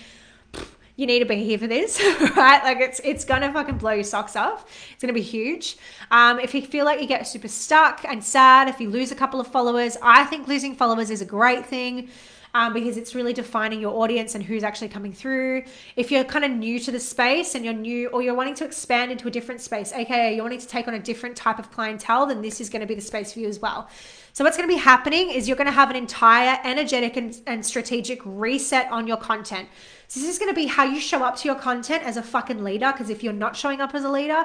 You need to be here for this, right? Like it's it's gonna fucking blow your socks off. It's gonna be huge. Um, if you feel like you get super stuck and sad, if you lose a couple of followers, I think losing followers is a great thing. Um, because it's really defining your audience and who's actually coming through. If you're kind of new to the space and you're new or you're wanting to expand into a different space, aka you're wanting to take on a different type of clientele, then this is going to be the space for you as well. So, what's going to be happening is you're going to have an entire energetic and, and strategic reset on your content. So this is going to be how you show up to your content as a fucking leader. Because if you're not showing up as a leader,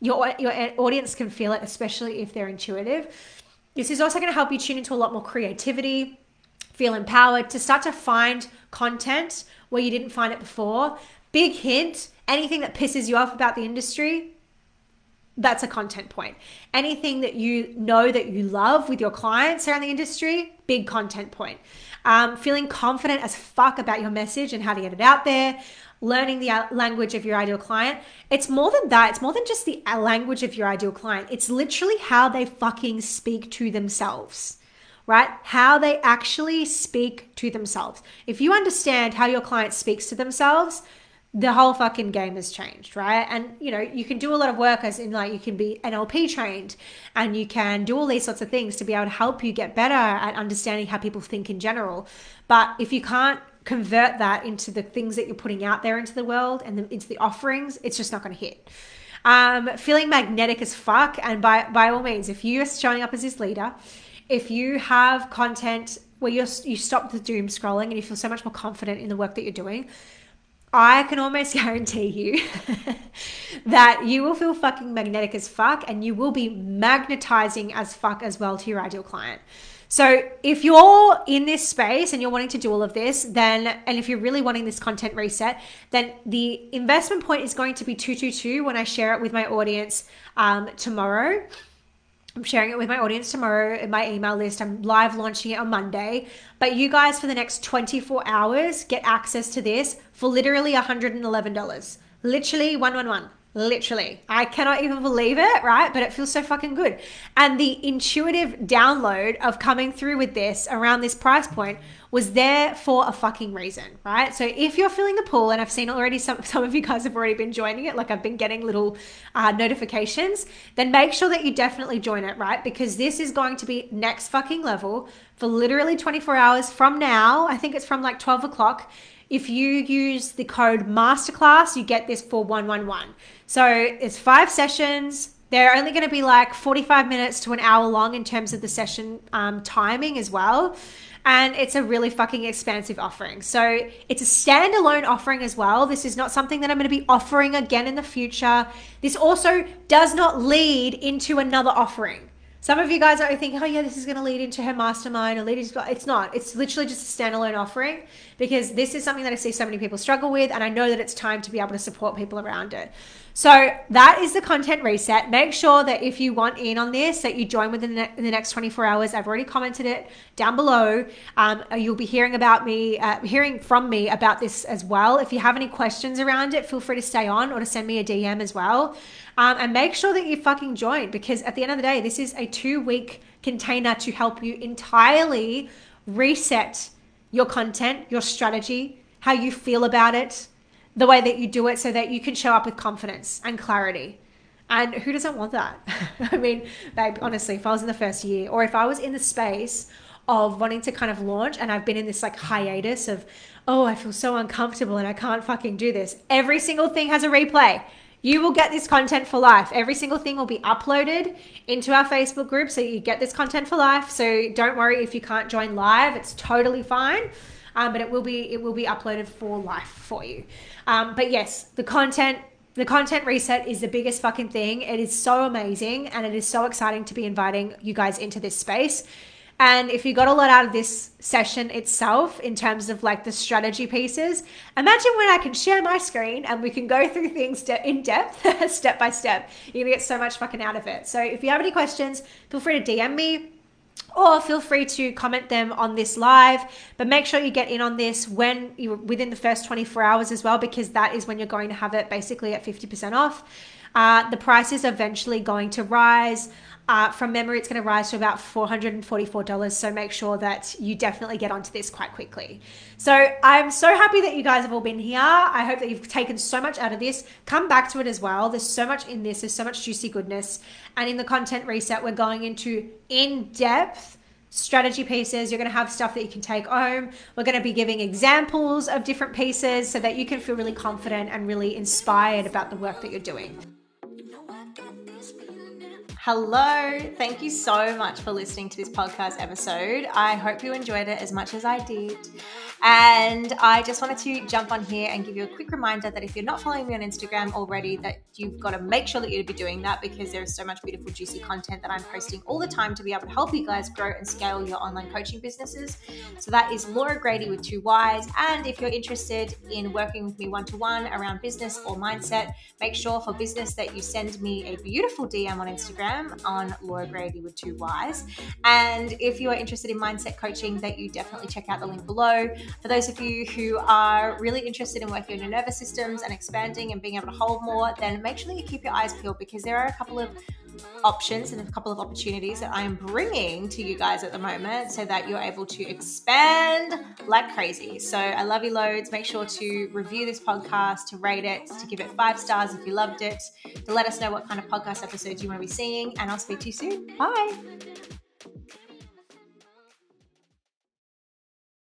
your your audience can feel it, especially if they're intuitive. This is also going to help you tune into a lot more creativity, feel empowered to start to find content where you didn't find it before. Big hint: anything that pisses you off about the industry, that's a content point. Anything that you know that you love with your clients around the industry, big content point um, feeling confident as fuck about your message and how to get it out there, learning the uh, language of your ideal client. It's more than that. It's more than just the uh, language of your ideal client. It's literally how they fucking speak to themselves right? How they actually speak to themselves. If you understand how your client speaks to themselves, the whole fucking game has changed, right? And you know, you can do a lot of work as in like you can be NLP trained and you can do all these sorts of things to be able to help you get better at understanding how people think in general. But if you can't convert that into the things that you're putting out there into the world and the, into the offerings, it's just not going to hit. Um, feeling magnetic as fuck, and by by all means, if you're showing up as this leader, if you have content where you you stop the doom scrolling and you feel so much more confident in the work that you're doing, I can almost guarantee you that you will feel fucking magnetic as fuck and you will be magnetizing as fuck as well to your ideal client. So if you're in this space and you're wanting to do all of this, then, and if you're really wanting this content reset, then the investment point is going to be 222 when I share it with my audience um, tomorrow. I'm sharing it with my audience tomorrow in my email list. I'm live launching it on Monday. But you guys, for the next 24 hours, get access to this for literally $111. Literally 111. Literally. I cannot even believe it, right? But it feels so fucking good. And the intuitive download of coming through with this around this price point was there for a fucking reason, right? So if you're filling the pool, and I've seen already some, some of you guys have already been joining it, like I've been getting little uh, notifications, then make sure that you definitely join it, right? Because this is going to be next fucking level for literally 24 hours from now. I think it's from like 12 o'clock. If you use the code masterclass, you get this for 111. So it's five sessions. They're only going to be like 45 minutes to an hour long in terms of the session um, timing as well and it's a really fucking expansive offering. So it's a standalone offering as well. This is not something that I'm going to be offering again in the future. This also does not lead into another offering. Some of you guys are thinking, oh yeah, this is going to lead into her mastermind or lead into, it's not. It's literally just a standalone offering because this is something that I see so many people struggle with, and I know that it's time to be able to support people around it. So that is the content reset. Make sure that if you want in on this, that you join within the, the next 24 hours. I've already commented it down below. Um, you'll be hearing about me, uh, hearing from me about this as well. If you have any questions around it, feel free to stay on or to send me a DM as well. Um, and make sure that you fucking join because at the end of the day, this is a two week container to help you entirely reset your content, your strategy, how you feel about it, the way that you do it so that you can show up with confidence and clarity. And who doesn't want that? I mean, babe, honestly, if I was in the first year or if I was in the space of wanting to kind of launch and I've been in this like hiatus of, oh, I feel so uncomfortable and I can't fucking do this. Every single thing has a replay. You will get this content for life. Every single thing will be uploaded into our Facebook group. So you get this content for life. So don't worry if you can't join live, it's totally fine. Um, but it will be it will be uploaded for life for you. Um, but yes, the content the content reset is the biggest fucking thing. It is so amazing and it is so exciting to be inviting you guys into this space. And if you got a lot out of this session itself in terms of like the strategy pieces, imagine when I can share my screen and we can go through things in depth, step by step. You're gonna get so much fucking out of it. So if you have any questions, feel free to DM me or feel free to comment them on this live but make sure you get in on this when you within the first 24 hours as well because that is when you're going to have it basically at 50% off uh, the price is eventually going to rise uh, from memory, it's going to rise to about $444. So make sure that you definitely get onto this quite quickly. So I'm so happy that you guys have all been here. I hope that you've taken so much out of this. Come back to it as well. There's so much in this, there's so much juicy goodness. And in the content reset, we're going into in depth strategy pieces. You're going to have stuff that you can take home. We're going to be giving examples of different pieces so that you can feel really confident and really inspired about the work that you're doing. Hello. Thank you so much for listening to this podcast episode. I hope you enjoyed it as much as I did. And I just wanted to jump on here and give you a quick reminder that if you're not following me on Instagram already, that you've got to make sure that you'd be doing that because there is so much beautiful, juicy content that I'm posting all the time to be able to help you guys grow and scale your online coaching businesses. So that is Laura Grady with two Y's. And if you're interested in working with me one to one around business or mindset, make sure for business that you send me a beautiful DM on Instagram on Laura Grady with two Y's. And if you are interested in mindset coaching, that you definitely check out the link below. For those of you who are really interested in working on your nervous systems and expanding and being able to hold more, then make sure that you keep your eyes peeled because there are a couple of options and a couple of opportunities that I am bringing to you guys at the moment so that you're able to expand like crazy. So I love you loads. Make sure to review this podcast, to rate it, to give it five stars if you loved it, to let us know what kind of podcast episodes you want to be seeing. And I'll speak to you soon. Bye.